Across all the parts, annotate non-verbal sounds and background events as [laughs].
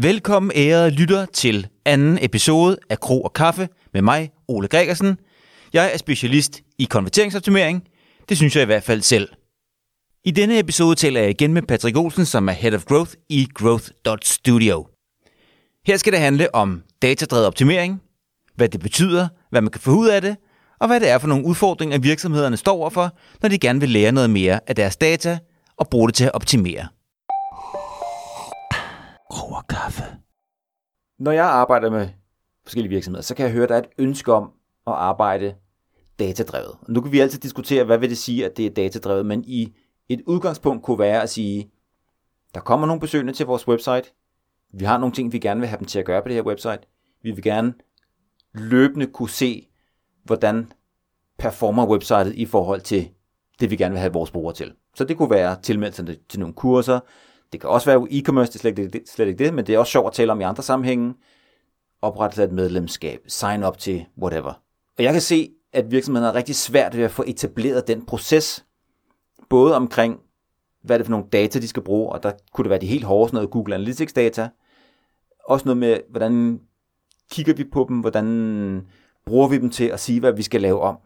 Velkommen ærede lytter til anden episode af Kro og Kaffe med mig, Ole Gregersen. Jeg er specialist i konverteringsoptimering. Det synes jeg i hvert fald selv. I denne episode taler jeg igen med Patrick Olsen, som er Head of Growth i Growth.studio. Her skal det handle om datadrevet optimering, hvad det betyder, hvad man kan få ud af det, og hvad det er for nogle udfordringer, virksomhederne står overfor, når de gerne vil lære noget mere af deres data og bruge det til at optimere. Kro og kaffe. Når jeg arbejder med forskellige virksomheder, så kan jeg høre, at der er et ønske om at arbejde datadrevet. Og nu kan vi altid diskutere, hvad vil det sige, at det er datadrevet, men i et udgangspunkt kunne være at sige, der kommer nogle besøgende til vores website, vi har nogle ting, vi gerne vil have dem til at gøre på det her website, vi vil gerne løbende kunne se, hvordan performer websitet i forhold til det, vi gerne vil have vores brugere til. Så det kunne være tilmeldelse til nogle kurser, det kan også være e-commerce, det er slet ikke, slet ikke det, men det er også sjovt at tale om i andre sammenhænge. Oprettelse af et medlemskab, sign up til whatever. Og jeg kan se, at virksomheden har rigtig svært ved at få etableret den proces, både omkring, hvad er det for nogle data, de skal bruge, og der kunne det være de helt hårde, sådan noget Google Analytics data, også noget med, hvordan kigger vi på dem, hvordan bruger vi dem til at sige, hvad vi skal lave om.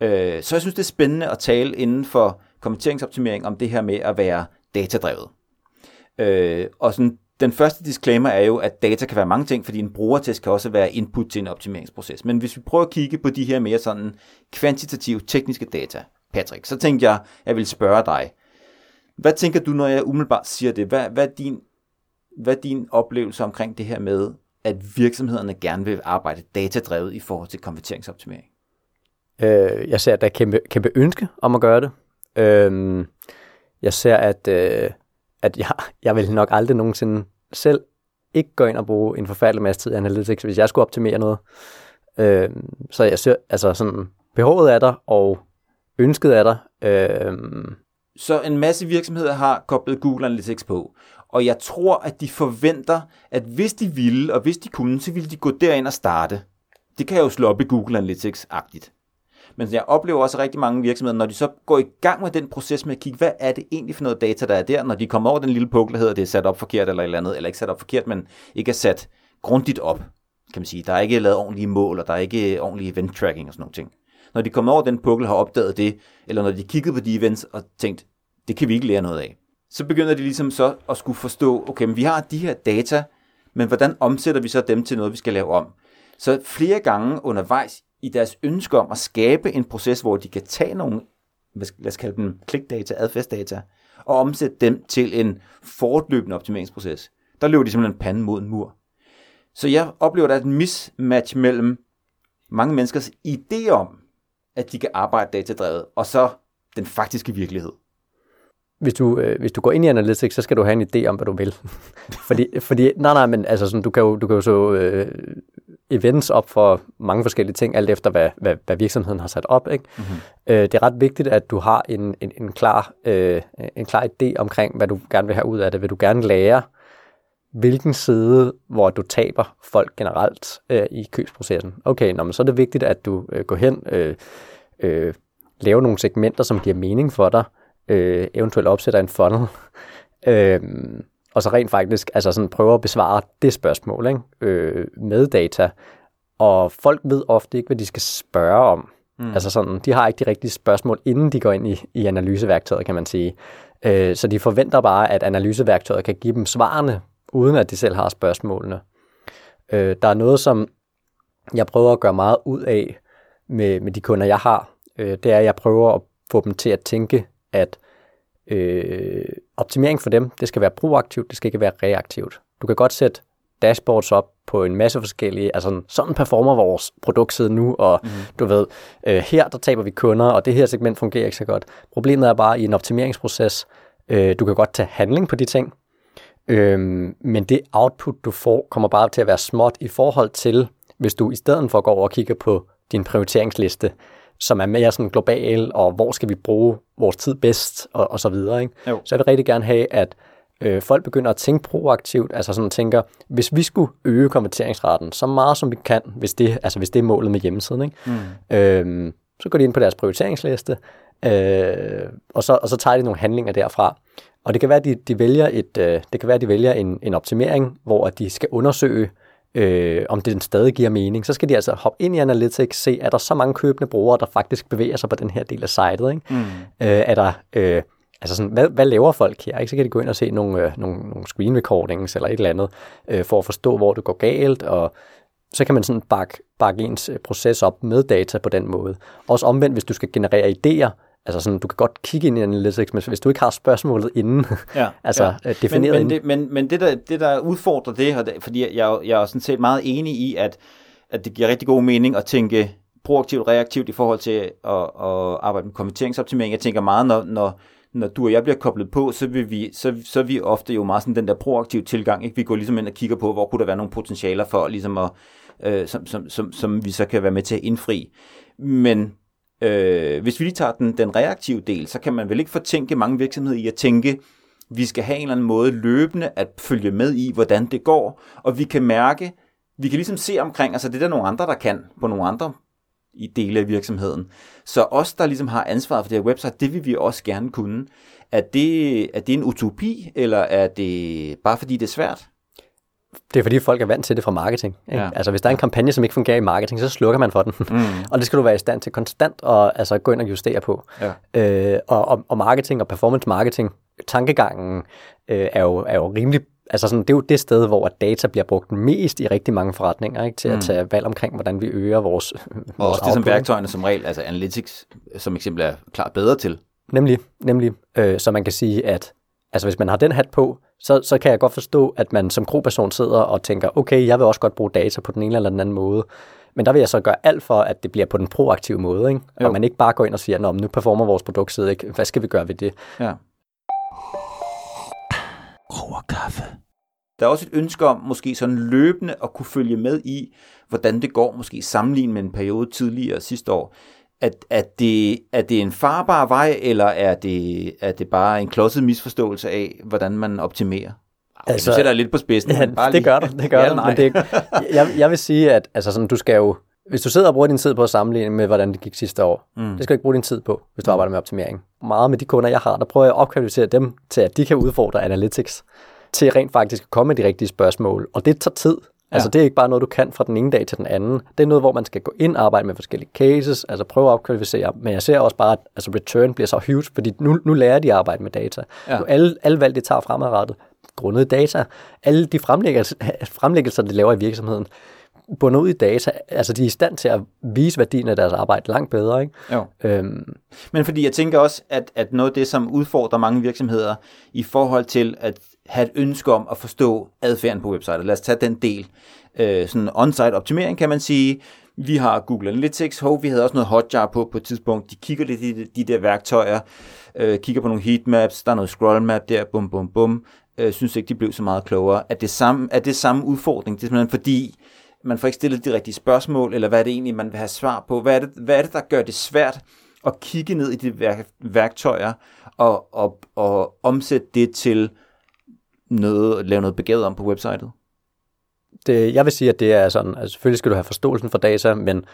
Øh, så jeg synes, det er spændende at tale inden for kommenteringsoptimering om det her med at være datadrevet. Øh, og sådan, den første disclaimer er jo, at data kan være mange ting, fordi en brugertest kan også være input til en optimeringsproces. Men hvis vi prøver at kigge på de her mere sådan kvantitative tekniske data, Patrick, så tænkte jeg, jeg vil spørge dig, hvad tænker du, når jeg umiddelbart siger det? Hvad, hvad, er din, hvad er din oplevelse omkring det her med, at virksomhederne gerne vil arbejde datadrevet i forhold til konverteringsoptimering? Øh, jeg ser, at der er kæmpe, kæmpe ønske om at gøre det. Øh, jeg ser, at, øh, at jeg, jeg vil nok aldrig nogensinde selv ikke gå ind og bruge en forfærdelig masse tid i analytics, hvis jeg skulle optimere noget. Øh, så jeg ser, altså sådan, behovet er der, og ønsket er der. Øh, så en masse virksomheder har koblet Google Analytics på, og jeg tror, at de forventer, at hvis de ville, og hvis de kunne, så ville de gå derind og starte. Det kan jo slå op i Google Analytics-agtigt. Men jeg oplever også rigtig mange virksomheder, når de så går i gang med den proces med at kigge, hvad er det egentlig for noget data, der er der, når de kommer over den lille pukkel, der hedder, det er sat op forkert eller et eller andet, eller ikke sat op forkert, men ikke er sat grundigt op, kan man sige. Der er ikke lavet ordentlige mål, og der er ikke ordentlig event tracking og sådan nogle ting. Når de kommer over den pukkel, har opdaget det, eller når de kiggede på de events og tænkt, det kan vi ikke lære noget af, så begynder de ligesom så at skulle forstå, okay, men vi har de her data, men hvordan omsætter vi så dem til noget, vi skal lave om? Så flere gange undervejs i deres ønske om at skabe en proces, hvor de kan tage nogle, lad os kalde dem klikdata, adfærdsdata, og omsætte dem til en fortløbende optimeringsproces. Der løber de simpelthen panden mod en mur. Så jeg oplever, at der er et mismatch mellem mange menneskers idé om, at de kan arbejde datadrevet, og så den faktiske virkelighed. Hvis du, øh, hvis du går ind i Analytics, så skal du have en idé om, hvad du vil. [laughs] fordi, fordi, nej, nej, men altså sådan, du kan jo, du kan jo så øh, events op for mange forskellige ting, alt efter hvad, hvad, hvad virksomheden har sat op. Ikke? Mm-hmm. Øh, det er ret vigtigt, at du har en, en, en, klar, øh, en klar idé omkring, hvad du gerne vil have ud af det. Vil du gerne lære, hvilken side, hvor du taber folk generelt øh, i købsprocessen? Okay, nå, men så er det vigtigt, at du øh, går hen, øh, øh, laver nogle segmenter, som giver mening for dig, øh, eventuelt opsætter en funnel, [laughs] øh, og så rent faktisk altså sådan prøver at besvare det spørgsmål ikke? Øh, med data. Og folk ved ofte ikke, hvad de skal spørge om. Mm. Altså sådan, de har ikke de rigtige spørgsmål, inden de går ind i, i analyseværktøjet, kan man sige. Øh, så de forventer bare, at analyseværktøjet kan give dem svarene, uden at de selv har spørgsmålene. Øh, der er noget, som jeg prøver at gøre meget ud af med, med de kunder, jeg har. Øh, det er, at jeg prøver at få dem til at tænke, at øh, optimering for dem, det skal være proaktivt, det skal ikke være reaktivt. Du kan godt sætte dashboards op på en masse forskellige, altså sådan performer vores produktside nu, og mm. du ved, øh, her der taber vi kunder, og det her segment fungerer ikke så godt. Problemet er bare i en optimeringsproces, øh, du kan godt tage handling på de ting, øh, men det output du får, kommer bare til at være småt i forhold til, hvis du i stedet for går over og kigger på din prioriteringsliste, som er mere sådan global, og hvor skal vi bruge vores tid bedst, og, og så videre. Ikke? Så jeg vil rigtig gerne have, at øh, folk begynder at tænke proaktivt, altså sådan tænker, hvis vi skulle øge konverteringsraten så meget som vi kan, hvis det, altså hvis det er målet med hjemmesiden, ikke? Mm. Øhm, så går de ind på deres prioriteringsliste, Øh, og, så, og så tager de nogle handlinger derfra. Og det kan være, at de, de vælger, et, øh, det kan være, at de vælger en, en optimering, hvor de skal undersøge, øh, om den stadig giver mening. Så skal de altså hoppe ind i Analytics, se, er der så mange købende brugere, der faktisk bevæger sig på den her del af sitet? Ikke? Mm. Øh, er der... Øh, altså sådan, hvad, hvad laver folk her? Ikke? Så kan de gå ind og se nogle, øh, nogle, nogle screen recordings eller et eller andet, øh, for at forstå, hvor det går galt, og så kan man sådan bakke, bakke ens øh, proces op med data på den måde. Også omvendt, hvis du skal generere idéer, altså sådan, du kan godt kigge ind i Analytics, men hvis du ikke har spørgsmålet inden, ja, [laughs] altså ja. Øh, defineret men, men, det, men, men det, der, det, der udfordrer det, og det, fordi jeg, jeg er sådan set meget enig i, at, at det giver rigtig god mening at tænke proaktivt, reaktivt i forhold til at, at arbejde med konverteringsoptimering. Jeg tænker meget, når, når, når du og jeg bliver koblet på, så, vil vi, så, så er vi ofte jo meget sådan den der proaktive tilgang. Ikke? Vi går ligesom ind og kigger på, hvor kunne der være nogle potentialer for, ligesom at, øh, som, som, som, som vi så kan være med til at indfri. Men øh, hvis vi lige tager den, den reaktive del, så kan man vel ikke fortænke mange virksomheder i at tænke, vi skal have en eller anden måde løbende at følge med i, hvordan det går, og vi kan mærke, vi kan ligesom se omkring, altså det er der nogle andre, der kan på nogle andre i dele af virksomheden. Så os, der ligesom har ansvaret for det her website, det vil vi også gerne kunne. Er det, er det en utopi, eller er det bare fordi det er svært? Det er fordi folk er vant til det fra marketing. Ikke? Ja. Altså hvis der er en kampagne, som ikke fungerer i marketing, så slukker man for den. Mm. [laughs] og det skal du være i stand til konstant at altså, gå ind og justere på. Ja. Øh, og, og, og marketing og performance marketing, tankegangen øh, er, jo, er jo rimelig altså sådan, det er jo det sted, hvor data bliver brugt mest i rigtig mange forretninger, ikke? til mm. at tage valg omkring, hvordan vi øger vores Og vores også det som værktøjerne som regel, altså analytics som eksempel er klart bedre til. Nemlig, nemlig. Øh, så man kan sige, at altså hvis man har den hat på, så, så kan jeg godt forstå, at man som groperson sidder og tænker, okay, jeg vil også godt bruge data på den ene eller den anden måde. Men der vil jeg så gøre alt for, at det bliver på den proaktive måde, ikke? og man ikke bare går ind og siger, nu performer vores produkt, ikke? hvad skal vi gøre ved det? Ja. kaffe. Der er også et ønske om måske sådan løbende at kunne følge med i, hvordan det går, måske sammenlignet med en periode tidligere sidste år. At, at det, er det en farbar vej, eller er det, er det bare en klodset misforståelse af, hvordan man optimerer? Altså, du sætter lidt på spidsen. [laughs] Ja, bare det gør du, det gør ja, du. Men det, jeg, jeg vil sige, at altså sådan, du skal jo, hvis du sidder og bruger din tid på at sammenligne med, hvordan det gik sidste år, mm. det skal du ikke bruge din tid på, hvis du mm. arbejder med optimering. Meget med de kunder, jeg har, der prøver jeg at opkvalificere dem til, at de kan udfordre analytics til rent faktisk at komme med de rigtige spørgsmål. Og det tager tid. Altså, det er ikke bare noget, du kan fra den ene dag til den anden. Det er noget, hvor man skal gå ind og arbejde med forskellige cases, altså prøve at opkvalificere. Men jeg ser også bare, at altså, return bliver så huge, fordi nu, nu lærer de at arbejde med data. Ja. Nu, alle, alle valg, de tager fremadrettet, grundet data. Alle de fremlæggelser, [laughs] fremlæggelser, de laver i virksomheden, bunder ud i data. Altså, de er i stand til at vise værdien af deres arbejde langt bedre. Ikke? Jo. Øhm. Men fordi jeg tænker også, at, at noget af det, som udfordrer mange virksomheder i forhold til at have et ønske om at forstå adfærden på websitet. Lad os tage den del. Øh, sådan on-site optimering kan man sige. Vi har Google Analytics. Hov, vi havde også noget Hotjar på på et tidspunkt. De kigger lidt i de, de der værktøjer. Øh, kigger på nogle heatmaps. Der er noget scroll map der. Bum, bum, bum. Øh, synes ikke, de blev så meget klogere. Er det samme, er det samme udfordring? Det er simpelthen fordi, man får ikke stillet de rigtige spørgsmål, eller hvad er det egentlig, man vil have svar på? Hvad er det, hvad er det der gør det svært at kigge ned i de værktøjer og, og, og omsætte det til noget, lave noget begavet om på websitet? Det, jeg vil sige, at det er sådan, altså selvfølgelig skal du have forståelsen for data, men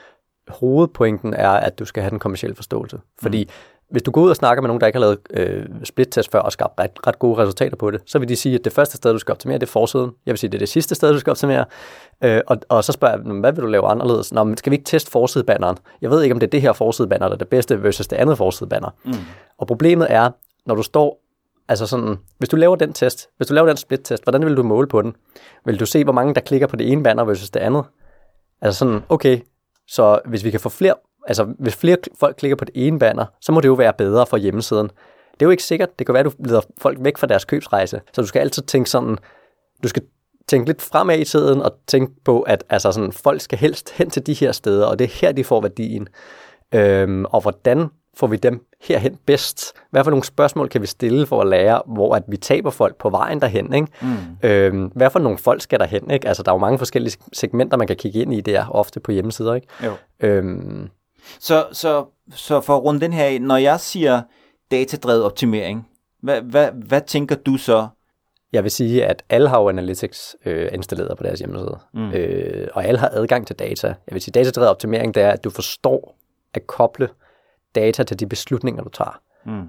hovedpointen er, at du skal have den kommercielle forståelse. Fordi mm. hvis du går ud og snakker med nogen, der ikke har lavet øh, split-test før og skabt ret, ret gode resultater på det, så vil de sige, at det første sted, du skal optimere, det er forsiden. Jeg vil sige, det er det sidste sted, du skal optimere. Øh, og, og så spørger jeg, hvad vil du lave anderledes? Nå, men skal vi ikke teste forsidebanneren? Jeg ved ikke, om det er det her forsidebanner, der er det bedste versus det andet forsidebanner. Mm. Og problemet er, når du står Altså sådan, hvis du laver den test, hvis du laver den split-test, hvordan vil du måle på den? Vil du se, hvor mange der klikker på det ene banner versus det andet? Altså sådan, okay, så hvis vi kan få flere, altså hvis flere folk klikker på det ene banner, så må det jo være bedre for hjemmesiden. Det er jo ikke sikkert. Det kan være, at du leder folk væk fra deres købsrejse. Så du skal altid tænke sådan, du skal tænke lidt fremad i tiden og tænke på, at altså sådan, folk skal helst hen til de her steder, og det er her, de får værdien. Øhm, og hvordan får vi dem herhen bedst? Hvad for nogle spørgsmål kan vi stille for at lære, hvor at vi taber folk på vejen derhen? Ikke? Mm. Øhm, hvad for nogle folk skal derhen? Ikke? Altså, der er jo mange forskellige segmenter, man kan kigge ind i der, ofte på hjemmesider. Ikke? Jo. Øhm. Så, så, så for at runde den her når jeg siger datadrevet optimering, hvad, hvad, hvad tænker du så? Jeg vil sige, at alle har jo Analytics øh, installeret på deres hjemmeside, mm. øh, og alle har adgang til data. Jeg vil sige, datadrevet optimering, det er, at du forstår at koble data til de beslutninger, du tager. Mm.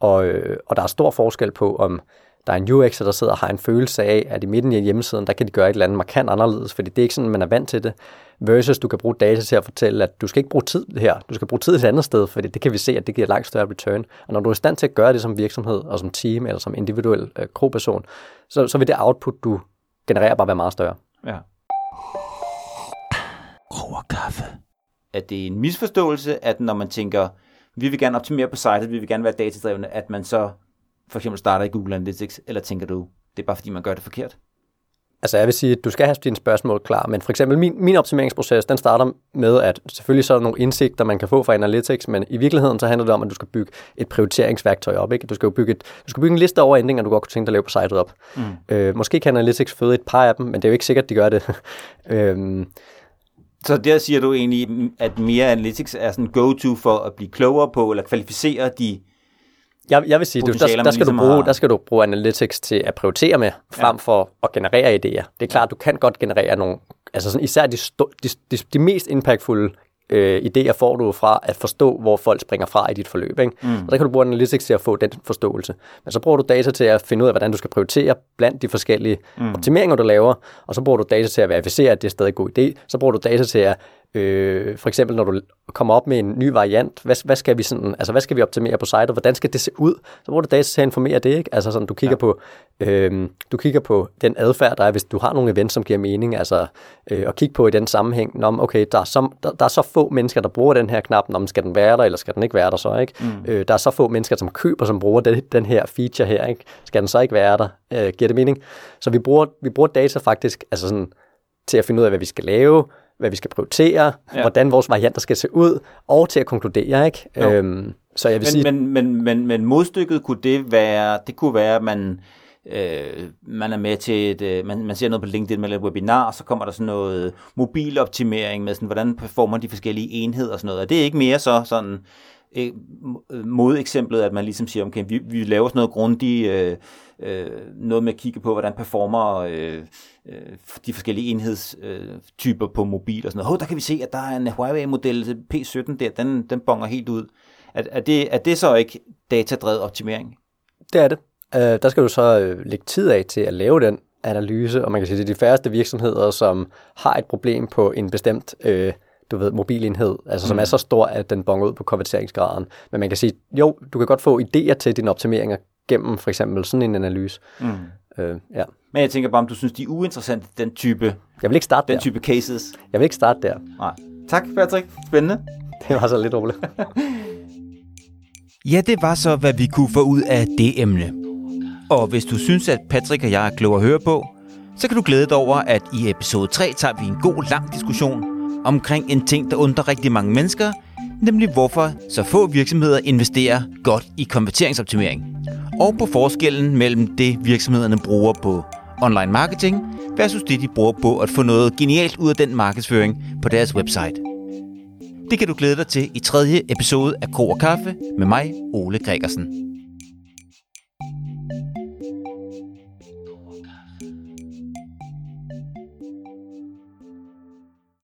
Og, øh, og der er stor forskel på, om der er en UX'er, der sidder og har en følelse af, at i midten af hjemmesiden, der kan de gøre et eller andet markant anderledes, fordi det er ikke sådan, man er vant til det, versus du kan bruge data til at fortælle, at du skal ikke bruge tid her, du skal bruge tid et andet sted, fordi det kan vi se, at det giver langt større return. Og når du er i stand til at gøre det som virksomhed, og som team, eller som individuel øh, kroperson, så, så vil det output, du genererer, bare være meget større. Ja. Over kaffe. At det er en misforståelse, at når man tænker, vi vil gerne optimere på sitet, vi vil gerne være datadrevne, at man så for eksempel starter i Google Analytics, eller tænker du, det er bare fordi, man gør det forkert? Altså jeg vil sige, at du skal have dine spørgsmål klar, men for eksempel min, min optimeringsproces, den starter med, at selvfølgelig så er der nogle indsigter, man kan få fra Analytics, men i virkeligheden så handler det om, at du skal bygge et prioriteringsværktøj op. Ikke? Du skal jo bygge, et, du skal bygge en liste over ændringer, du godt kunne tænke dig at lave på sitet op. Mm. Øh, måske kan Analytics føde et par af dem, men det er jo ikke sikkert, de gør det. [laughs] øhm, så der siger du egentlig, at mere Analytics er sådan go-to for at blive klogere på, eller kvalificere de jeg, jeg vil sige, du, der, der, skal ligesom du bruge, har... der skal du bruge Analytics til at prioritere med, frem ja. for at generere idéer. Det er klart, du kan godt generere nogle, altså sådan, især de, de, de, de mest impactfulde øh, idéer får du fra at forstå, hvor folk springer fra i dit forløb. Ikke? Mm. Og så kan du bruge Analytics til at få den forståelse. Men så bruger du data til at finde ud af, hvordan du skal prioritere blandt de forskellige mm. optimeringer, du laver, og så bruger du data til at verificere, at det er stadig en god idé. Så bruger du data til at Øh, for eksempel når du kommer op med en ny variant, hvad, hvad, skal vi sådan, altså, hvad skal vi optimere på sitet, hvordan skal det se ud? Så bruger du data til at informere det, ikke? Altså sådan, du kigger, ja. på, øh, du kigger på den adfærd, der er, hvis du har nogle events, som giver mening, altså øh, at kigge på i den sammenhæng, Nå, okay, der er, så, der, der er så få mennesker, der bruger den her knap, Nå, skal den være der, eller skal den ikke være der så, ikke? Mm. Øh, der er så få mennesker, som køber, som bruger den, den her feature her, ikke? Skal den så ikke være der? Øh, giver det mening? Så vi bruger, vi bruger data faktisk, altså sådan, til at finde ud af, hvad vi skal lave, hvad vi skal prioritere, ja. hvordan vores varianter skal se ud, og til at konkludere, ikke? Øhm, så jeg vil men, sige... Men, men, men, men modstykket kunne det være, det kunne være, at man, øh, man er med til et, øh, man, man ser noget på LinkedIn med et webinar, og så kommer der sådan noget mobiloptimering med sådan, hvordan performer de forskellige enheder og sådan noget. Og det er ikke mere så sådan, Øh, modeksemplet, at man ligesom siger, okay, vi, vi laver sådan noget grundigt, øh, øh, noget med at kigge på, hvordan performer øh, øh, de forskellige enhedstyper på mobil og sådan noget. Hov, der kan vi se, at der er en Huawei-model P17 der, den, den bonger helt ud. Er, er, det, er det så ikke datadrevet optimering? Det er det. Øh, der skal du så øh, lægge tid af til at lave den analyse, og man kan sige, at det er de færreste virksomheder, som har et problem på en bestemt øh, du ved, mobilenhed, altså som mm. er så stor, at den bonger ud på konverteringsgraden. Men man kan sige, jo, du kan godt få idéer til dine optimeringer gennem for eksempel sådan en analyse. Mm. Øh, ja. Men jeg tænker bare, om du synes, de er uinteressante, den type, jeg vil ikke starte den der. type cases. Jeg vil ikke starte der. Nej. Tak, Patrick. Spændende. Det var så lidt roligt. [laughs] ja, det var så, hvad vi kunne få ud af det emne. Og hvis du synes, at Patrick og jeg er kloge at høre på, så kan du glæde dig over, at i episode 3 tager vi en god lang diskussion omkring en ting, der undrer rigtig mange mennesker, nemlig hvorfor så få virksomheder investerer godt i konverteringsoptimering og på forskellen mellem det, virksomhederne bruger på online marketing, versus det, de bruger på at få noget genialt ud af den markedsføring på deres website. Det kan du glæde dig til i tredje episode af Kro og Kaffe med mig, Ole Gregersen.